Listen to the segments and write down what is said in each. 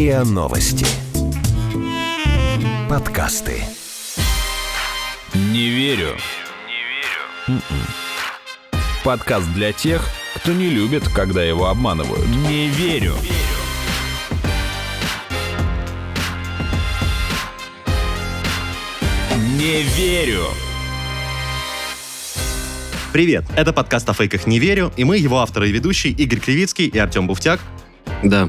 РИА Новости. Подкасты. Не верю. М-м. Подкаст для тех, кто не любит, когда его обманывают. Не верю. Не верю. Привет, это подкаст о фейках «Не верю», и мы его авторы и ведущие Игорь Кривицкий и Артем Буфтяк. Да.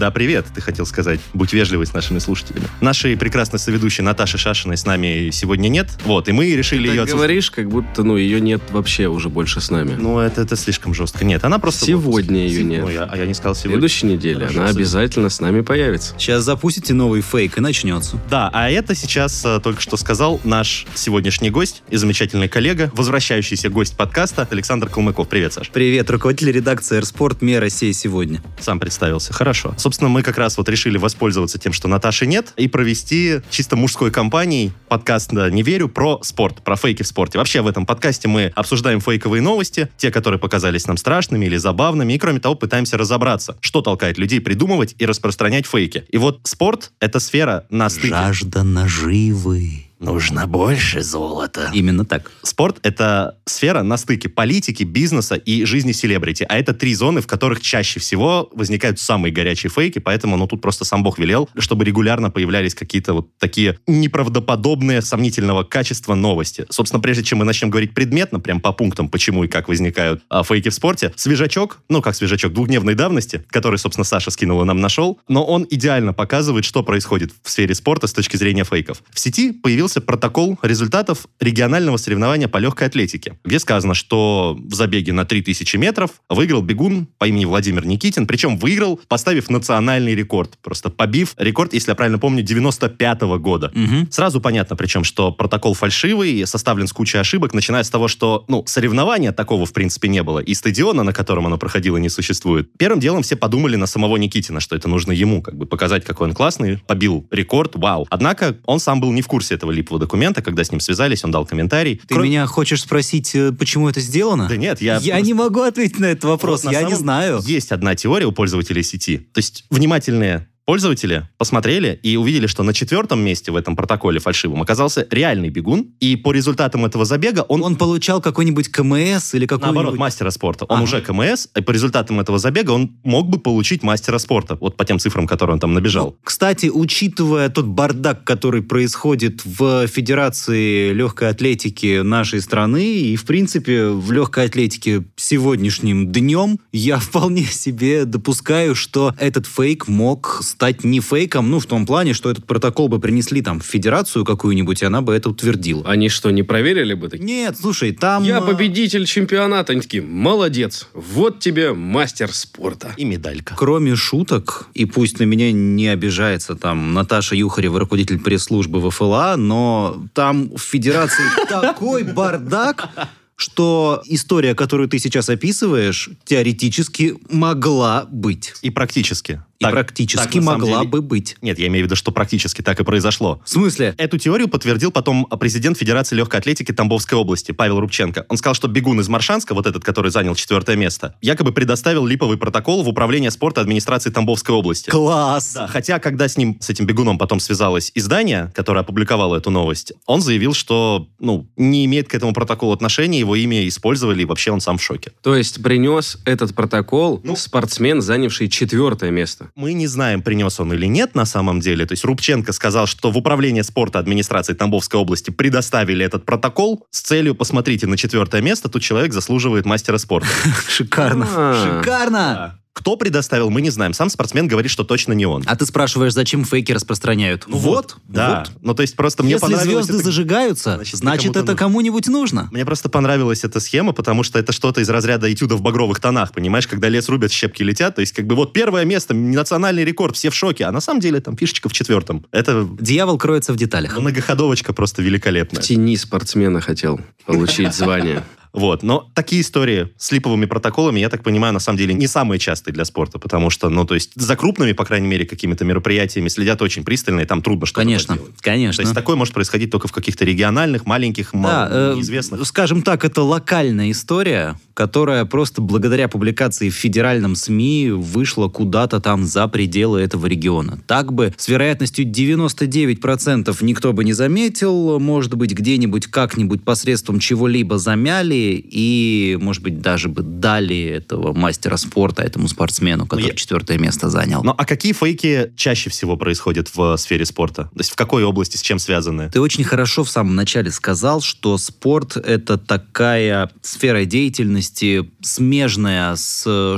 Да, привет, ты хотел сказать. Будь вежливый с нашими слушателями. Нашей прекрасной соведущей Наташи Шашиной с нами сегодня нет. Вот, и мы решили Ты ее... отсутствие- говоришь, как будто, ну, ее нет вообще уже больше с нами. Ну, это, это слишком жестко. Нет, она просто... в Сегодня ее нет. Ну, я- а я не сказал В сегодня. следующей неделе Хорошо, она с- обязательно с нами появится. Сейчас запустите новый фейк и начнется. Да, а это сейчас э, только что сказал наш сегодняшний гость и замечательный коллега, возвращающийся гость подкаста Александр Калмыков. Привет, Саш. Привет, руководитель редакции «Эрспорт» МИА Россия сегодня. Сам представился. Хорошо. Собственно, мы как раз вот решили воспользоваться тем, что Наташи нет, и провести чисто мужской компанией подкаст да, «Не верю» про спорт, про фейки в спорте. Вообще в этом подкасте мы обсуждаем фейковые новости, те, которые показались нам страшными или забавными, и кроме того пытаемся разобраться, что толкает людей придумывать и распространять фейки. И вот спорт — это сфера на стыке. Жажда наживы. Нужно больше золота. Именно так. Спорт — это сфера на стыке политики, бизнеса и жизни селебрити. А это три зоны, в которых чаще всего возникают самые горячие фейки, поэтому ну, тут просто сам Бог велел, чтобы регулярно появлялись какие-то вот такие неправдоподобные, сомнительного качества новости. Собственно, прежде чем мы начнем говорить предметно, прям по пунктам, почему и как возникают а, фейки в спорте, свежачок, ну как свежачок, двухдневной давности, который, собственно, Саша скинула нам нашел, но он идеально показывает, что происходит в сфере спорта с точки зрения фейков. В сети появился протокол результатов регионального соревнования по легкой атлетике, где сказано, что в забеге на 3000 метров выиграл бегун по имени Владимир Никитин, причем выиграл, поставив национальный рекорд, просто побив рекорд, если я правильно помню, 95 года. Мгм. Сразу понятно, причем, что протокол фальшивый, составлен с кучей ошибок, начиная с того, что, ну, соревнования такого, в принципе, не было, и стадиона, на котором оно проходило, не существует. Первым делом все подумали на самого Никитина, что это нужно ему, как бы показать, какой он классный, побил рекорд, вау. Однако он сам был не в курсе этого липового документа, когда с ним связались, он дал комментарий. Ты Кро- меня хочешь спросить, э, почему это сделано? Да нет, я... Я просто- не могу ответить на этот вопрос, Вот я не самом- знаю. Есть одна теория у пользователей сети. То есть внимательные пользователи посмотрели и увидели, что на четвертом месте в этом протоколе фальшивом оказался реальный бегун, и по результатам этого забега он, Он получал какой-нибудь КМС или наоборот, какой-нибудь... мастера спорта. Он Ага. уже КМС, и по результатам этого забега он мог бы получить мастера спорта, вот по тем цифрам, которые он там набежал. Кстати, учитывая тот бардак, который происходит в Федерации легкой атлетики нашей страны и, в принципе, в легкой атлетике сегодняшним днем, я вполне себе допускаю, что этот фейк мог стать не фейком, ну, в том плане, что этот протокол бы принесли там в Федерацию какую-нибудь, и она бы это утвердила. Они что, не проверили бы такие? Нет, слушай, там... Я э, победитель чемпионата. Они такие, молодец, вот тебе мастер спорта. И медалька. Кроме шуток, и пусть на меня не обижается там Наташа Юхарева, руководитель пресс-службы ВФЛА, но там в Федерации такой бардак, что история, которую ты сейчас описываешь, теоретически могла быть. И практически. И Так- практически так, могла деле- бы быть. Нет, я имею в виду, что практически так и произошло. В смысле? Эту теорию подтвердил потом президент Федерации легкой атлетики Тамбовской области Павел Рубченко. Он сказал, что бегун из Маршанска, вот этот, который занял четвертое место, якобы предоставил липовый протокол в управление спорта администрации Тамбовской области. Класс! Да, хотя, когда с ним, с этим бегуном потом связалось издание, которое опубликовало эту новость, он заявил, что, ну, не имеет к этому протоколу отношения, его имя использовали, и вообще он сам в шоке. То есть принес этот протокол Ну. спортсмен, занявший четвертое место. Мы не знаем, принес он или нет на самом деле. То есть Рубченко сказал, что в управление спорта администрации Тамбовской области предоставили этот протокол с целью, посмотрите, на четвертое место, тут человек заслуживает мастера спорта. Шикарно! А. Шикарно! Кто предоставил, мы не знаем. Сам спортсмен говорит, что точно не он. А ты спрашиваешь, зачем фейки распространяют? Ну вот, да. вот. Ну, то есть просто мне Если понравилось звезды это- зажигаются, Значит, значит, это нужно. кому-нибудь нужно. Мне просто понравилась эта схема, потому что это что-то из разряда этюда в багровых тонах, понимаешь, когда лес рубят, щепки летят, то есть как бы вот первое место, национальный рекорд, все в шоке, а на самом деле там фишечка в четвертом. Это Дьявол кроется в деталях. многоходовочка просто В великолепная. тени спортсмена хотел получить звание. Вот. Но такие истории с липовыми протоколами, я так понимаю, на самом деле не самые частые для спорта, потому что, ну, то есть за крупными, по крайней мере, какими-то мероприятиями следят очень пристально, и там трудно что-то Конечно, поделать. конечно. То есть такое может происходить только в каких-то региональных, маленьких, Да, мало- э, неизвестных. скажем так, это локальная история, которая просто благодаря публикации в федеральном СМИ вышла куда-то там за пределы этого региона. Так бы с вероятностью 99% никто бы не заметил, может быть, где-нибудь как-нибудь посредством чего-либо замяли и, может быть, даже бы дали этого мастера спорта этому спортсмену, который я- четвертое место занял. Ну, а какие фейки чаще всего происходят в сфере спорта? То есть в какой области, с чем связаны? Ты очень хорошо в самом начале сказал, что спорт — это такая сфера деятельности, смежная с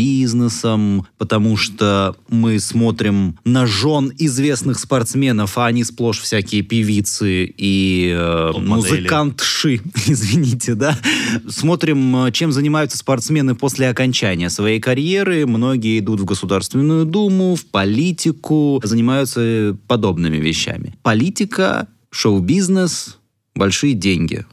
шоу-бизнесом, потому что мы смотрим на жен известных спортсменов, а они сплошь всякие певицы и э, музыкантши, извините, да. Смотрим, э, чем занимаются спортсмены после окончания своей карьеры. Многие идут в Государственную Думу, в политику, занимаются подобными вещами. Политика, шоу-бизнес, большие деньги.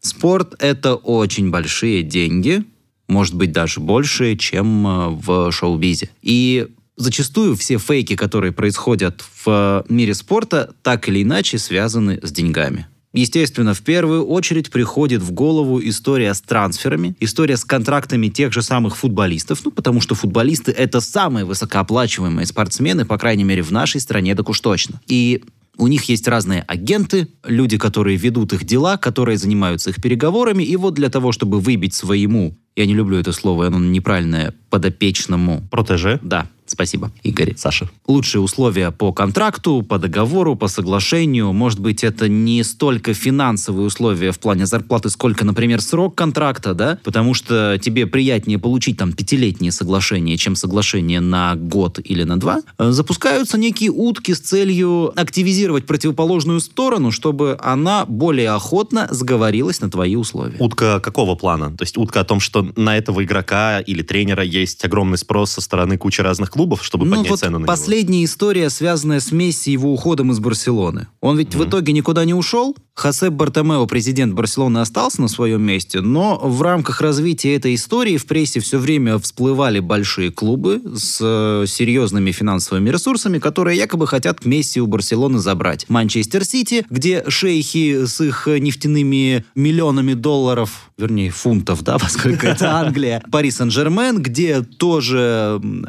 Спорт — это очень большие деньги, может быть, даже больше, чем э, в шоу-бизе. И зачастую все фейки, которые происходят в мире спорта, так или иначе связаны с деньгами. Естественно, в первую очередь приходит в голову история с трансферами, история с контрактами тех же самых футболистов, ну, потому что футболисты — это самые высокооплачиваемые спортсмены, по крайней мере, в нашей стране, так уж точно. И у них есть разные агенты, люди, которые ведут их дела, которые занимаются их переговорами, и вот для того, чтобы выбить своему, я не люблю это слово, оно неправильное, подопечному, Протеже? да, спасибо, Игорь, Саша. лучшие условия по контракту, по договору, по соглашению. Может быть, это не столько финансовые условия в плане зарплаты, сколько, например, срок контракта, да? Потому что тебе приятнее получить там пятилетнее соглашение, чем соглашение на год или на два. Запускаются некие утки с целью активизировать противоположную сторону, чтобы она более охотно сговорилась на твои условия. Утка какого плана? То есть утка о том, что на этого игрока или тренера есть огромный спрос со стороны кучи разных клубов, чтобы ну поднять вот цену на него? последняя история, связанная с Месси и его уходом из Барселоны. Он ведь в итоге никуда не ушел. Хосеп Бартомео, президент Барселоны, остался на своем месте, но в рамках развития этой истории в прессе все время всплывали большие клубы с э, серьезными финансовыми ресурсами, которые якобы хотят Месси у Барселоны забрать. Манчестер Сити, где шейхи с их нефтяными миллионами долларов, вернее, фунтов, да, поскольку это Англия. Пари Сен-Жермен, где тоже м,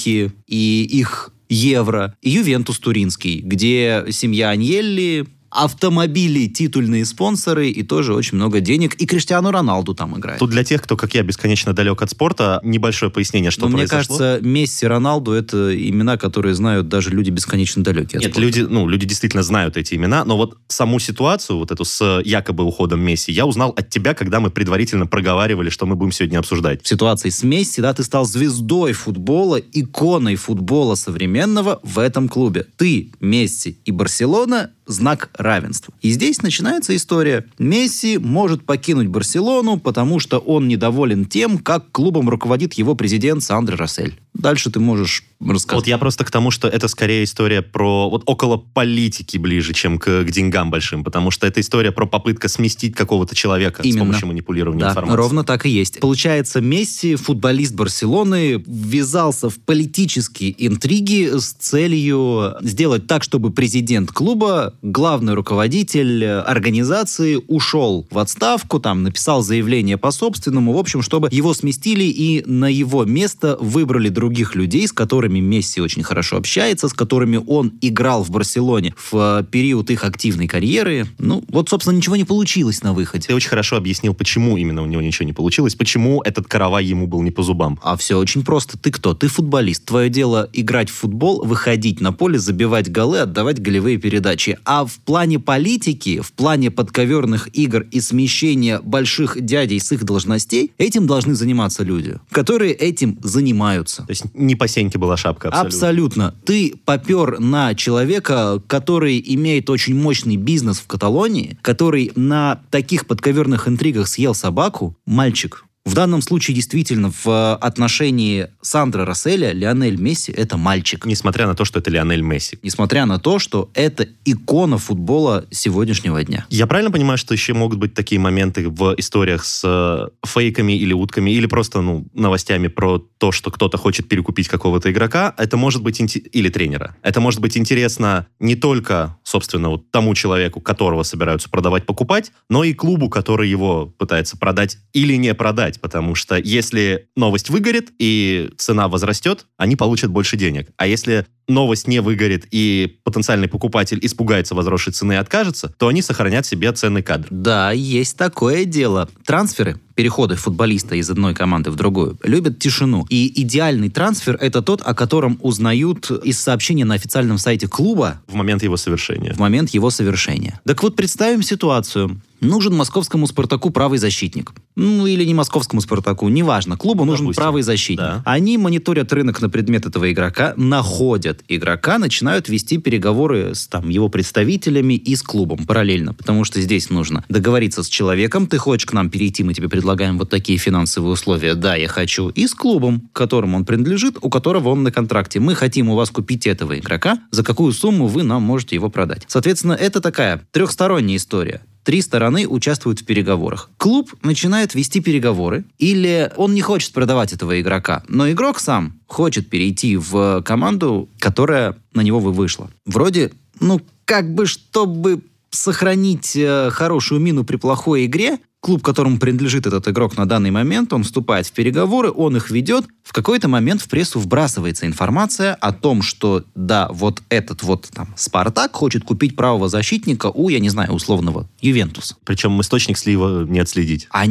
шейхи и их евро. И Ювентус Туринский, где семья Аньелли, автомобили, титульные спонсоры и тоже очень много денег. И Криштиану Роналду там играет. Тут для тех, кто, как я, бесконечно далек от спорта, небольшое пояснение, что Но мне произошло. кажется, Месси, Роналду — это имена, которые знают даже люди бесконечно далекие от Нет, спорта. люди, ну, люди действительно знают эти имена, но вот саму ситуацию, вот эту с якобы уходом Месси, я узнал от тебя, когда мы предварительно проговаривали, что мы будем сегодня обсуждать. в ситуации с Месси, да, ты стал звездой футбола, иконой футбола современного в этом клубе. Ты, Месси и Барселона – знак равенства. И здесь начинается история. Месси может покинуть Барселону, потому что он недоволен тем, как клубом руководит его президент Сандро Рассель. Дальше ты можешь рассказать. Вот я просто к тому, что это скорее история про вот около политики ближе, чем к, к деньгам большим, потому что это история про попытка сместить какого-то человека с Именно. помощью манипулирования Да, информацией. ровно так и есть. Получается, Месси, футболист Барселоны, ввязался в политические интриги с целью сделать так, чтобы президент клуба, главный руководитель организации, ушел в отставку, там, написал заявление по собственному, в общем, чтобы его сместили и на его место выбрали других людей, с которыми Месси очень хорошо общается, с которыми он играл в Барселоне в э, период их активной карьеры. Ну, вот, собственно, ничего не получилось на выходе. Ты очень хорошо объяснил, почему именно у него ничего не получилось, почему этот каравай ему был не по зубам. А все очень просто. Ты кто? Ты футболист. Твое дело играть в футбол, выходить на поле, забивать голы, отдавать голевые передачи. А в плане политики, в плане подковерных игр и смещения больших дядей с их должностей, этим должны заниматься люди, которые этим занимаются. То есть не по сеньке была шапка абсолютно. Абсолютно. Ты попер на человека, который имеет очень мощный бизнес в Каталонии, который на таких подковерных интригах съел собаку, мальчик. В данном случае действительно в отношении Сандра Расселя Лионель Месси это мальчик. Несмотря на то, что это Лионель Месси. Несмотря на то, что это икона футбола сегодняшнего дня. Я правильно понимаю, что еще могут быть такие моменты в историях с э, фейками или утками, или просто ну, новостями про то, что кто-то хочет перекупить какого-то игрока? Это может быть... Или тренера. Это может быть интересно не только, собственно, вот тому человеку, которого собираются продавать, покупать, но и клубу, который его пытается продать или не продать. Потому что если новость выгорит и цена возрастет, они получат больше денег. А если новость не выгорит и потенциальный покупатель испугается возросшей цены и откажется, то они сохранят себе ценный кадр. Да, есть такое дело. Трансферы, переходы футболиста из одной команды в другую, любят тишину. И идеальный трансфер – это тот, о котором узнают из сообщения на официальном сайте клуба В момент его совершения. в момент его совершения. Так вот, представим ситуацию. Нужен московскому «Спартаку» правый защитник. Ну, или не московскому «Спартаку», неважно. Клубу нужен Допустим. правый защитник. Да. Они мониторят рынок на предмет этого игрока, находят игрока, начинают вести переговоры с там, его представителями и с клубом параллельно. Потому что здесь нужно договориться с человеком. Ты хочешь к нам перейти, мы тебе предлагаем вот такие финансовые условия. Да, я хочу. И с клубом, к которому он принадлежит, у которого он на контракте. Мы хотим у вас купить этого игрока. За какую сумму вы нам можете его продать? Соответственно, это такая трехсторонняя история. Три стороны участвуют в переговорах. Клуб начинает вести переговоры, или он не хочет продавать этого игрока, но игрок сам хочет перейти в команду, которая на него вы вышла. Вроде, ну, как бы, чтобы сохранить э, хорошую мину при плохой игре, клуб, которому принадлежит этот игрок на данный момент, он вступает в переговоры, он их ведет. В какой-то момент в прессу вбрасывается информация о том, что да, вот этот вот там Спартак хочет купить правого защитника у, я не знаю, условного Ювентуса. Причем источник слива не отследить. А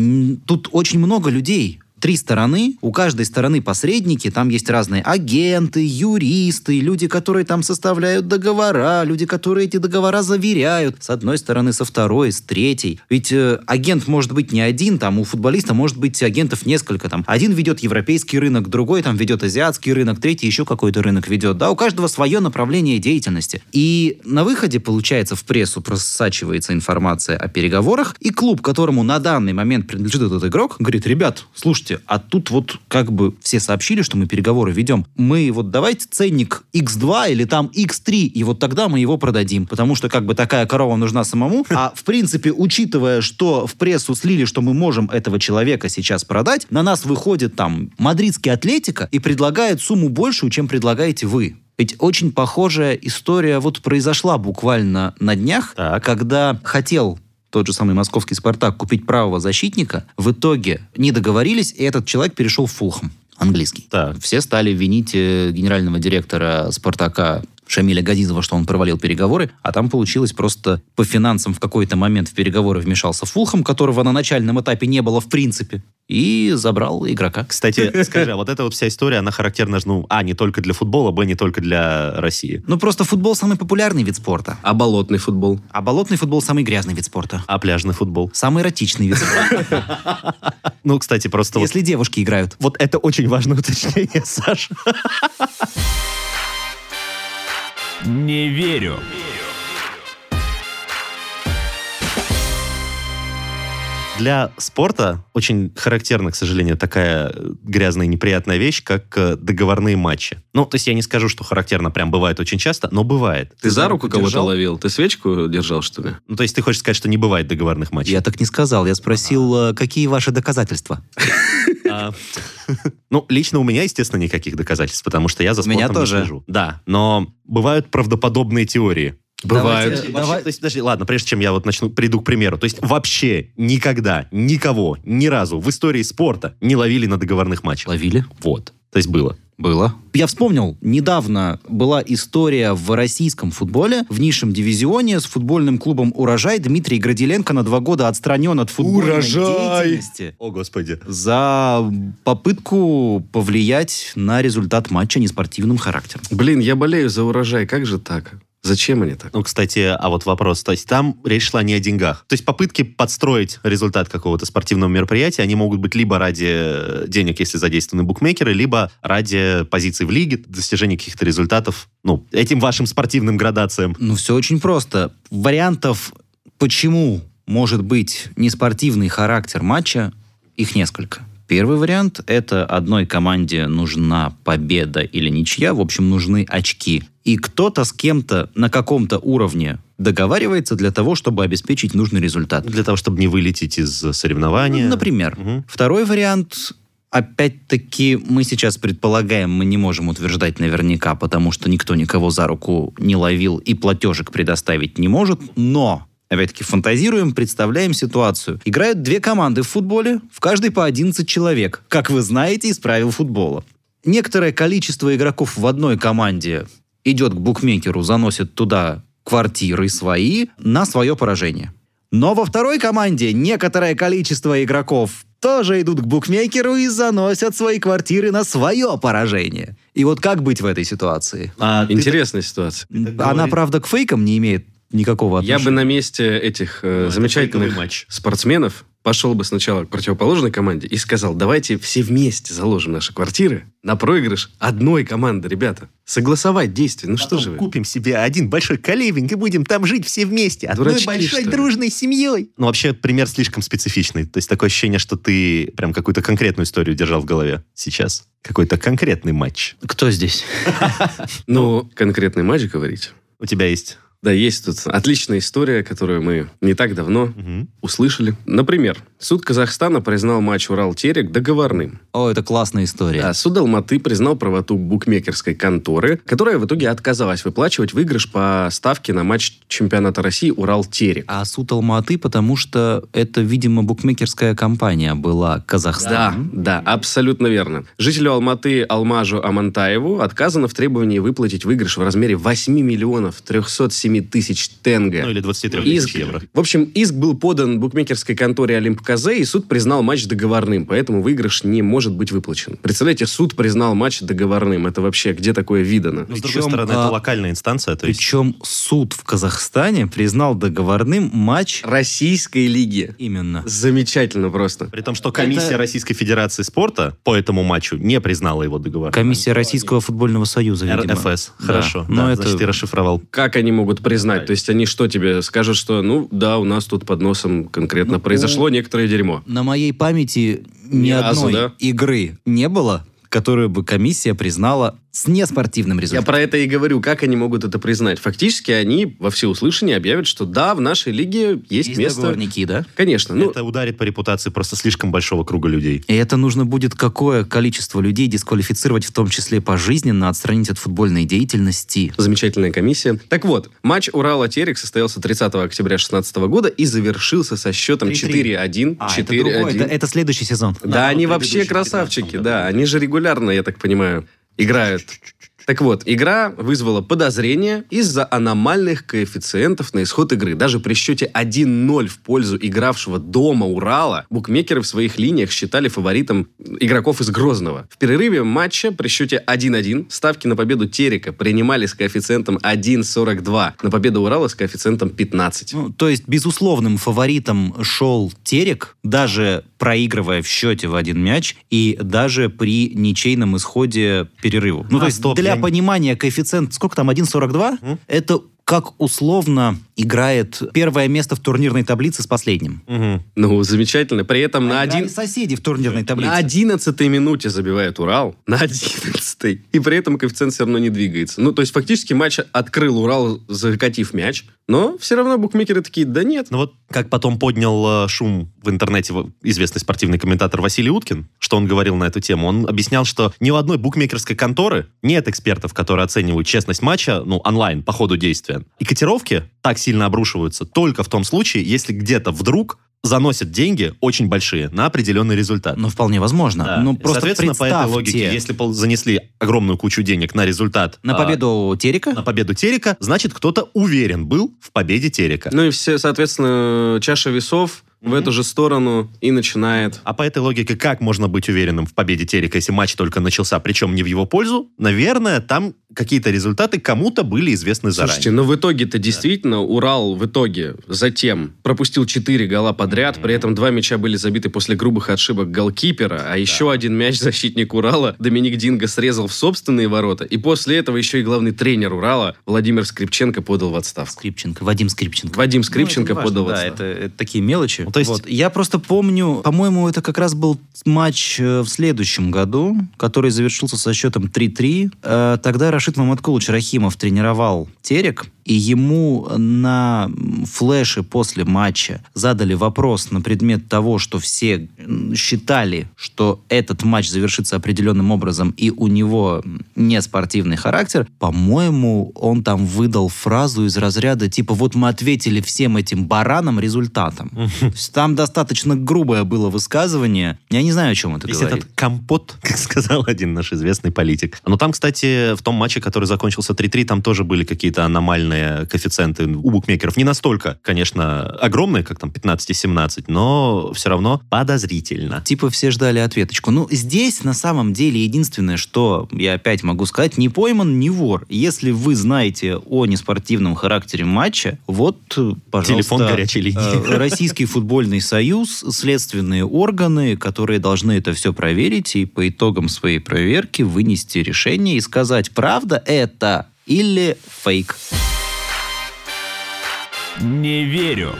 тут очень много людей. Три стороны, у каждой стороны посредники, там есть разные агенты, юристы, люди, которые там составляют договора, люди, которые эти договора заверяют. С одной стороны, со второй, с третьей. Ведь э, агент может быть не один, там у футболиста может быть агентов несколько. Там один ведет европейский рынок, другой там ведет азиатский рынок, третий еще какой-то рынок ведет. Да, у каждого свое направление деятельности. И на выходе, получается, в прессу просачивается информация о переговорах, и клуб, которому на данный момент принадлежит этот игрок, говорит, ребят, слушайте, а тут вот как бы все сообщили, что мы переговоры ведем. Мы вот давайте ценник X2 или там X3, и вот тогда мы его продадим. Потому что как бы такая корова нужна самому. А в принципе, учитывая, что в прессу слили, что мы можем этого человека сейчас продать, на нас выходит там мадридский Атлетика и предлагает сумму большую, чем предлагаете вы. Ведь очень похожая история вот произошла буквально на днях, Так. когда хотел тот же самый московский «Спартак» купить правого защитника, в итоге не договорились, и этот человек перешел в Фулхам, английский. Так. Все стали винить э, генерального директора «Спартака» Шамиля Газизова, что он провалил переговоры, а там получилось просто по финансам в какой-то момент в переговоры вмешался Фулхам, которого на начальном этапе не было в принципе, и забрал игрока. Кстати, скажи, а вот эта вот вся история, она характерна, ну, а, не только для футбола, б, не только для России. Ну, просто футбол самый популярный вид спорта, А болотный футбол? а болотный футбол самый грязный вид спорта. А пляжный футбол? Самый эротичный вид спорта, Ну, кстати, просто если девушки играют. вот это очень важное уточнение, Саша. Не верю. Для спорта очень характерна, к сожалению, такая э, грязная и неприятная вещь, как э, договорные матчи. Ну, то есть я не скажу, что характерно прям бывает очень часто, но бывает. Ты за руку кого-то держал? ловил? Ты свечку держал, что ли? Ну, то есть ты хочешь сказать, что не бывает договорных матчей? Я так не сказал. Я спросил, э, какие ваши доказательства? А, Ну, лично у меня, естественно, никаких доказательств, потому что я за спортом тоже. не слежу. Да, но бывают правдоподобные теории. Бывают. Вообще, Давай- то есть, подожди, ладно, прежде чем я вот начну, приду к примеру. То есть вообще никогда, никого, ни разу в истории спорта не ловили на договорных матчах. Ловили? Вот. То есть было. Было. Я вспомнил, недавно была история в российском футболе в низшем дивизионе с футбольным клубом «Урожай». Дмитрий Градиленко на два года отстранен от футбольной «Урожай». деятельности О, господи. за попытку повлиять на результат матча неспортивным характером. Блин, я болею за урожай. Как же так? Зачем они так? Ну, кстати, а вот вопрос. То есть там речь шла не о деньгах. То есть попытки подстроить результат какого-то спортивного мероприятия, они могут быть либо ради э, денег, если задействованы букмекеры, либо ради позиций в лиге, достижения каких-то результатов, ну, этим вашим спортивным градациям. Ну, все очень просто. Вариантов, почему может быть неспортивный характер матча, их несколько. Первый вариант – это одной команде нужна победа или ничья, в общем, нужны очки. И кто-то с кем-то на каком-то уровне договаривается для того, чтобы обеспечить нужный результат. Для того, чтобы не вылететь из соревнования. Ну, например. Мгм. Второй вариант Опять-таки, мы сейчас предполагаем, мы не можем утверждать наверняка, потому что никто никого за руку не ловил и платежек предоставить не может, но Опять-таки фантазируем, представляем ситуацию. Играют две команды в футболе, в каждой по 11 человек, как вы знаете из правил футбола. Некоторое количество игроков в одной команде идет к букмекеру, заносит туда квартиры свои на свое поражение. Но во второй команде некоторое количество игроков тоже идут к букмекеру и заносят свои квартиры на свое поражение. И вот как быть в этой ситуации? А ты Интересная ситуация. так Она, правда, к фейкам не имеет никакого Я отношения. бы на месте этих э, Ну, замечательных матч. спортсменов пошел бы сначала к противоположной команде и сказал, давайте все вместе заложим наши квартиры на проигрыш одной команды, ребята. Согласовать действия. Ну что Потом же вы? купим себе один большой каливинг и будем там жить все вместе. Одной Дурачки, большой что дружной семьей. Ну, вообще, пример слишком специфичный. То есть такое ощущение, что ты прям какую-то конкретную историю держал в голове сейчас. Какой-то конкретный матч. Кто здесь? Ну, конкретный матч говорить. У тебя есть... Да, есть тут отличная история, которую мы не так давно Мгм. услышали. Например, суд Казахстана признал матч Урал-Терек договорным. О, это классная история. А суд Алматы признал правоту букмекерской конторы, которая в итоге отказалась выплачивать выигрыш по ставке на матч чемпионата России Урал-Терек. А суд Алматы, потому что это, видимо, букмекерская компания была Да, Казахстан. да, абсолютно верно. Жителю Алматы Алмажу Амантаеву отказано в требовании выплатить выигрыш в размере 8 миллионов 307 тысяч тенге. Ну, или 23 Иск, тысяч евро. в общем, иск был подан букмекерской конторе Олимп КЗ, и суд признал матч договорным, поэтому выигрыш не может быть выплачен. Представляете, суд признал матч договорным. Это вообще где такое видано? Но, с другой Причем, стороны, а, это локальная инстанция, то есть... Причем суд в Казахстане признал договорным матч Российской лиги. именно. Замечательно просто. При том, что комиссия Это- Российской Федерации спорта по этому матчу не признала его договор. Комиссия Российского футбольного союза, видимо. РФС. Да. Хорошо. Но Да, это Значит, ты расшифровал. Как они могут признать? То есть они что тебе скажут, что, ну, да, у нас тут под носом конкретно Ну, произошло некоторое дерьмо. на моей памяти ни Ни разу, одной да? игры не было, которую бы комиссия признала с неспортивным Я результатом. про это и говорю, как они могут это признать. Фактически они во всеуслышание объявят, что да, в нашей лиге есть, Есть место. договорники, да? Конечно. Ну, это ударит по репутации просто слишком большого круга людей. И это нужно будет какое количество людей дисквалифицировать, в том числе пожизненно, отстранить от футбольной деятельности. Замечательная комиссия. Так вот, матч Урала-Терек состоялся 30 октября 2016 года и завершился со счетом 4-1. А, это 4-1. другое, это, это следующий сезон. Да, Да, они вообще красавчики, 15 да. Они же регулярно, я так понимаю, играют. Так вот, игра вызвала подозрение из-за аномальных коэффициентов на исход игры. Даже при счете 1-0 в пользу игравшего дома Урала, букмекеры в своих линиях считали фаворитом игроков из Грозного. В перерыве матча при счете 1-1 ставки на победу Терека принимали с коэффициентом 1,42, на победу Урала с коэффициентом 15. Ну, то есть, безусловным фаворитом шел Терек, даже проигрывая в счете в один мяч и даже при ничейном исходе перерыву. Ну, А, то есть, стоп, для понимания, коэффициент, сколько там, 1,42? Мгм. Это как условно играет первое место в турнирной таблице с последним. Мгм. Ну, замечательно. При этом на А играли один... соседи в турнирной таблице. На 11 минуте забивает Урал. На 11 И при этом коэффициент все равно не двигается. Ну, то есть, фактически матч открыл Урал, закатив мяч. Но все равно букмекеры такие, да нет. Ну вот как потом поднял э, шум в интернете известный спортивный комментатор Василий Уткин, что он говорил на эту тему. Он объяснял, что ни у одной букмекерской конторы нет экспертов, которые оценивают честность матча, ну, онлайн, по ходу действия. И котировки так сильно обрушиваются только в том случае, если где-то вдруг заносят деньги очень большие на определенный результат. Ну, вполне возможно. Да. Ну, просто Соответственно, по этой логике, если занесли огромную кучу денег на результат... на а, победу Терека, на победу Терека, значит, кто-то уверен был в победе Терека. Ну и все, соответственно, чаша весов в эту же сторону и начинает. А по этой логике, как можно быть уверенным в победе Терека, если матч только начался, причем не в его пользу? Наверное, там какие-то результаты кому-то были известны заранее. Слушайте, но в итоге-то действительно Урал в итоге затем пропустил 4 гола подряд, при этом два мяча были забиты после грубых ошибок голкипера, а еще один мяч защитник Урала Доминик Динго срезал в собственные ворота, и после этого еще и главный тренер Урала Владимир Скрипченко подал в отставку. Скрипченко, Вадим Скрипченко. Вадим Скрипченко Ну, это не подал в важно, Да, отставку. это, это такие мелочи. То есть- Вот. Я просто помню, по-моему, это как раз был матч э, в следующем году, который завершился со счетом 3-3. Э, Тогда Рашид Маматкулович Рахимов тренировал Терек, и ему на флеше после матча задали вопрос на предмет того, что все считали, что этот матч завершится определенным образом, и у него не спортивный характер. По-моему, он там выдал фразу из разряда типа «Вот мы ответили всем этим баранам результатом». Там достаточно грубое было высказывание. Я не знаю, о чем это Весь говорит. этот компот, как сказал один наш известный политик. Но там, кстати, в том матче, который закончился 3-3, там тоже были какие-то аномальные коэффициенты у букмекеров. Не настолько, конечно, огромные, как там 15-17, но все равно подозрительно. Типа все ждали ответочку. Ну, здесь на самом деле единственное, что я опять могу сказать, не пойман, не вор. Если вы знаете о неспортивном характере матча, вот, э, пожалуйста... Телефон горячей линии. э, Российский футбольный союз, следственные органы, которые должны это все проверить и по итогам своей проверки вынести решение и сказать, правда это или фейк. Не верю.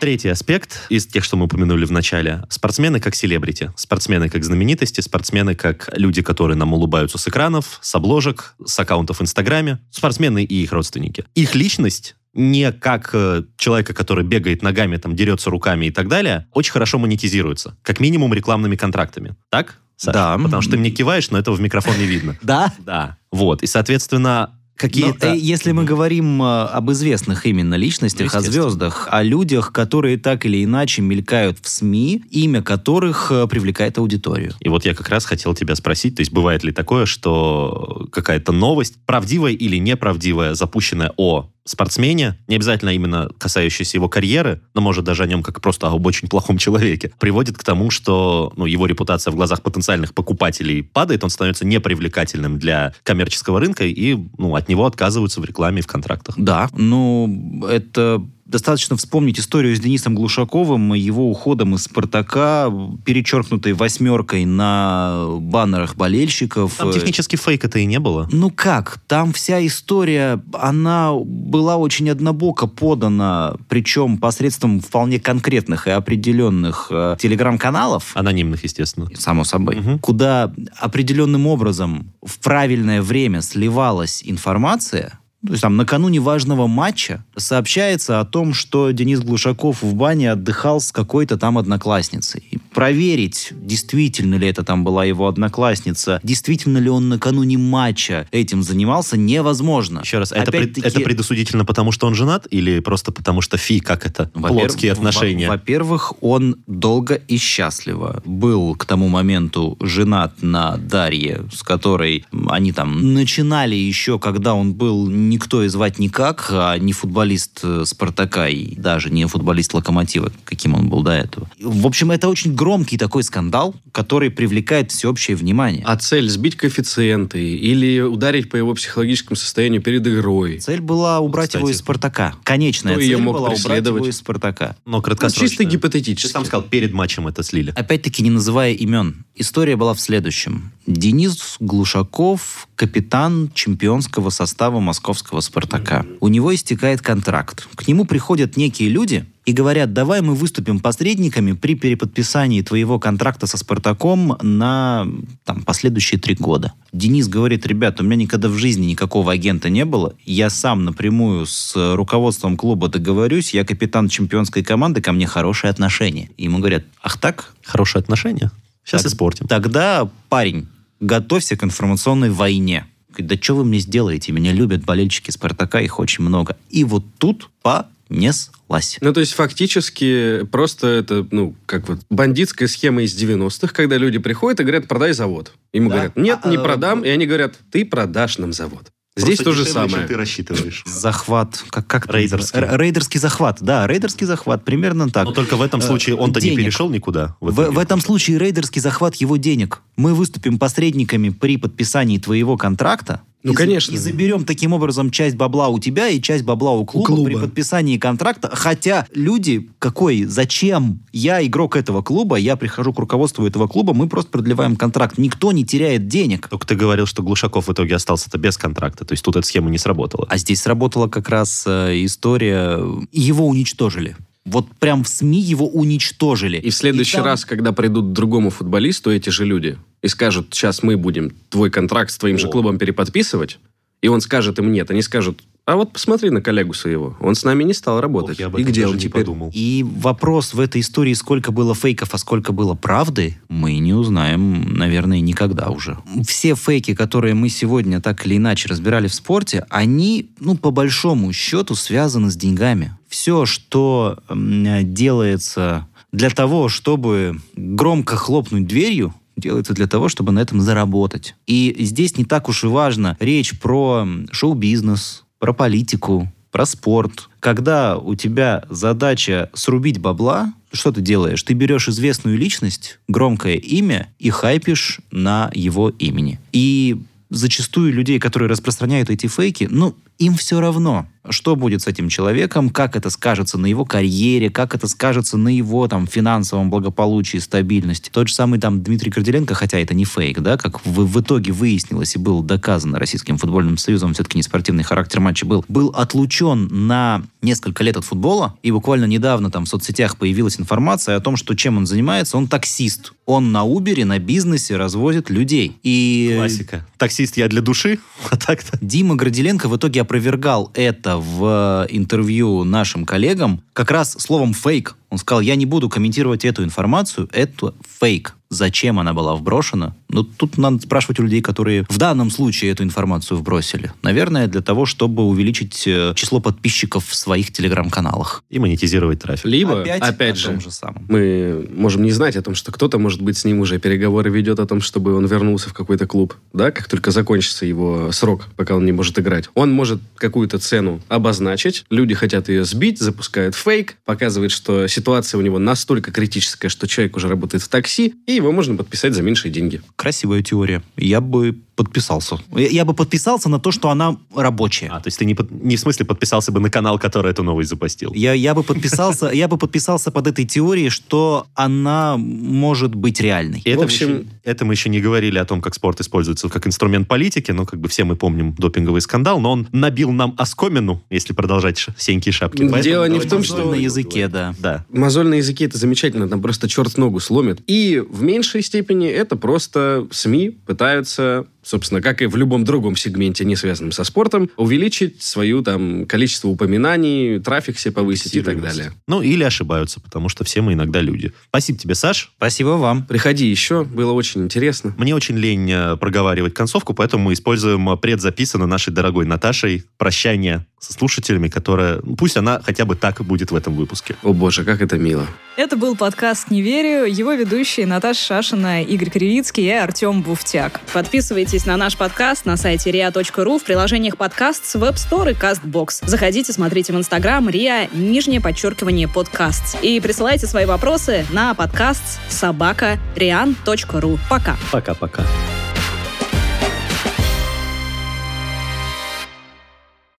Третий аспект из тех, что мы упомянули в начале. Спортсмены как селебрити. Спортсмены как знаменитости. Спортсмены как люди, которые нам улыбаются с экранов, с обложек, с аккаунтов в Инстаграме. Спортсмены и их родственники. Их личность не как э, человека, который бегает ногами, там, дерется руками и так далее, очень хорошо монетизируется. Как минимум рекламными контрактами. Так? Саш? Да. Потому что ты мне киваешь, но этого в микрофон не видно. Да? Да. Вот. И, соответственно, Но, какие-то... э, если мы говорим э, об известных именно личностях, Ну, о звездах, о людях, которые так или иначе мелькают в СМИ, имя которых э, привлекает аудиторию. И вот я как раз хотел тебя спросить, то есть бывает ли такое, что какая-то новость, правдивая или неправдивая, запущенная о спортсмене, не обязательно именно касающаяся его карьеры, но может даже о нем как просто об очень плохом человеке, приводит к тому, что ну, его репутация в глазах потенциальных покупателей падает, он становится непривлекательным для коммерческого рынка, и ну, от него отказываются в рекламе и в контрактах. Да, ну, это достаточно вспомнить историю с Денисом Глушаковым, и его уходом из «Спартака», перечеркнутой восьмеркой на баннерах болельщиков. Там технически фейка-то и не было. Ну как? Там вся история, она была очень однобоко подана, причем посредством вполне конкретных и определенных э, телеграм-каналов, Анонимных, естественно. само собой, Мгм. куда определенным образом в правильное время сливалась информация, то есть там накануне важного матча сообщается о том, что Денис Глушаков в бане отдыхал с какой-то там одноклассницей. И проверить, действительно ли это там была его одноклассница, действительно ли он накануне матча этим занимался, невозможно. Еще раз, это, пред- это предосудительно потому, что он женат, или просто потому, что фи, как это, Во-первых, плотские отношения? во- Во-первых, он долго и счастливо был к тому моменту женат на Дарье, с которой они там начинали еще, когда он был никто и звать никак, а не футболист э, Спартака и даже не футболист Локомотива, каким он был до этого. В общем, это очень громкий такой скандал, который привлекает всеобщее внимание. А цель сбить коэффициенты или ударить по его психологическому состоянию перед игрой. Цель была убрать Кстати. его из Спартака. Конечная цель ее мог была убрать его из Спартака. Но Ну, краткосрочно. чисто Ты гипотетически. сам сказал, перед матчем это слили. Опять-таки, не называя имен. История была в следующем. Денис Глушаков, капитан чемпионского состава московского «Спартака». У него истекает контракт. К нему приходят некие люди и говорят, давай мы выступим посредниками при переподписании твоего контракта со «Спартаком» на там, последующие три года. Денис говорит, ребят, у меня никогда в жизни никакого агента не было. Я сам напрямую с руководством клуба договорюсь. Я капитан чемпионской команды, ко мне хорошие отношения. И ему говорят, ах так? Хорошие отношения. Сейчас Так. испортим. Тогда, парень, готовься к информационной войне. Да что вы мне сделаете? Меня любят болельщики Спартака, их очень много. И вот тут понеслась. Ну, то есть, фактически, просто это, ну, как вот бандитская схема из 90-х, когда люди приходят и говорят, продай завод. Ему Да. говорят, нет, А, не продам. И они говорят, ты продашь нам завод. Здесь то же самое. чем ты рассчитываешь. Захват. Как, как Рейдерский. Рейдерский захват. Да, рейдерский захват. Примерно так. Но только в этом Э, случае он-то не перешел никуда. В, итоге. в этом случае рейдерский захват его денег. Мы выступим посредниками при подписании твоего контракта. Ну, и конечно. И заберем таким образом часть бабла у тебя и часть бабла у клуба, клуба. при подписании контракта. Хотя люди, какой, зачем? Я игрок этого клуба, я прихожу к руководству этого клуба, мы просто продлеваем контракт. Никто не теряет денег. Только ты говорил, что Глушаков в итоге остался-то без контракта. То есть тут эта схема не сработала. А здесь сработала как раз э, история, его уничтожили. Вот прям в СМИ его уничтожили. И в следующий там- раз, когда придут к другому футболисту эти же люди и скажут, сейчас мы будем твой контракт с твоим же О. клубом переподписывать, и он скажет им нет, они скажут, а вот посмотри на коллегу своего, он с нами не стал работать. Ох, я об и этом где он не теперь? подумал. И вопрос в этой истории, сколько было фейков, а сколько было правды, мы не узнаем, наверное, никогда уже. Все фейки, которые мы сегодня так или иначе разбирали в спорте, они, ну, по большому счету, связаны с деньгами. Все, что делается для того, чтобы громко хлопнуть дверью, делается для того, чтобы на этом заработать. И здесь не так уж и важно речь про шоу-бизнес, про политику, про спорт. Когда у тебя задача срубить бабла, что ты делаешь? Ты берешь известную личность, громкое имя и хайпишь на его имени. И зачастую людей, которые распространяют эти фейки, ну, им все равно, что будет с этим человеком, как это скажется на его карьере, как это скажется на его там финансовом благополучии, стабильности. Тот же самый там Дмитрий Корделенко, хотя это не фейк, да, как в, в итоге выяснилось и было доказано Российским футбольным союзом, все-таки неспортивный характер матча был, был отлучен на несколько лет от футбола, и буквально недавно там в соцсетях появилась информация о том, что чем он занимается, он таксист. Он на Убере, на бизнесе развозит людей. И Классика. Таксист я для души, а так-то... Дима Горделенко в итоге опровергал это в э, интервью нашим коллегам как раз словом «фейк». Он сказал, я не буду комментировать эту информацию, это фейк. Зачем она была вброшена? Ну, тут надо спрашивать у людей, которые в данном случае эту информацию вбросили. Наверное, для того, чтобы увеличить э, число подписчиков в своих телеграм-каналах. И монетизировать трафик. Либо, Опять, опять, же, том же самом. мы можем не знать о том, что кто-то, может быть, с ним уже переговоры ведет о том, чтобы он вернулся в какой-то клуб, да, как только закончится его срок, пока он не может играть. Он может какую-то цену обозначить, люди хотят ее сбить, запускают фейк, показывает, что ситуация у него настолько критическая, что человек уже работает в такси, и его можно подписать за меньшие деньги. Красивая теория. Я бы подписался. Я, я бы подписался на то, что она рабочая. А, то есть ты не, под- не в смысле подписался бы на канал, который эту новость запостил? Я, я бы подписался, я бы подписался под этой теорией, что она может быть реальной. Это, В мы общем- еще, это мы еще не говорили о том, как спорт используется как инструмент политики. Ну, как бы все мы помним допинговый скандал, но он набил нам оскомину, если продолжать ш- Сеньки и Шапки. Дело Поэтому не в том, мозоль что- на языке, да. Да. Мозоль на языке это замечательно, там просто черт ногу сломит. И в меньшей степени это просто СМИ пытаются, собственно, как и в любом другом сегменте, не связанном со спортом, увеличить свою там количество упоминаний, трафик себе повысить и так далее. Ну, или ошибаются, потому что все мы иногда люди. Спасибо тебе, Саш. Спасибо вам. Приходи еще, было очень интересно. Мне очень лень э, проговаривать концовку, поэтому мы используем э, предзаписанное нашей дорогой Наташей прощание со слушателями, которое... ну, Пусть она хотя бы так и будет в этом выпуске. О боже, как это мило. Это был подкаст «Не верю». Его ведущие Наташа Шашина, Игорь Кривицкий и Артем Буфтяк. Подписывайтесь на наш подкаст на сайте ria.ru в приложениях подкаст с Web Store и CastBox. Заходите, смотрите в Инстаграм ria, нижнее подчеркивание подкаст. И присылайте свои вопросы на подкаст собака rian.ru. Пока. Пока-пока.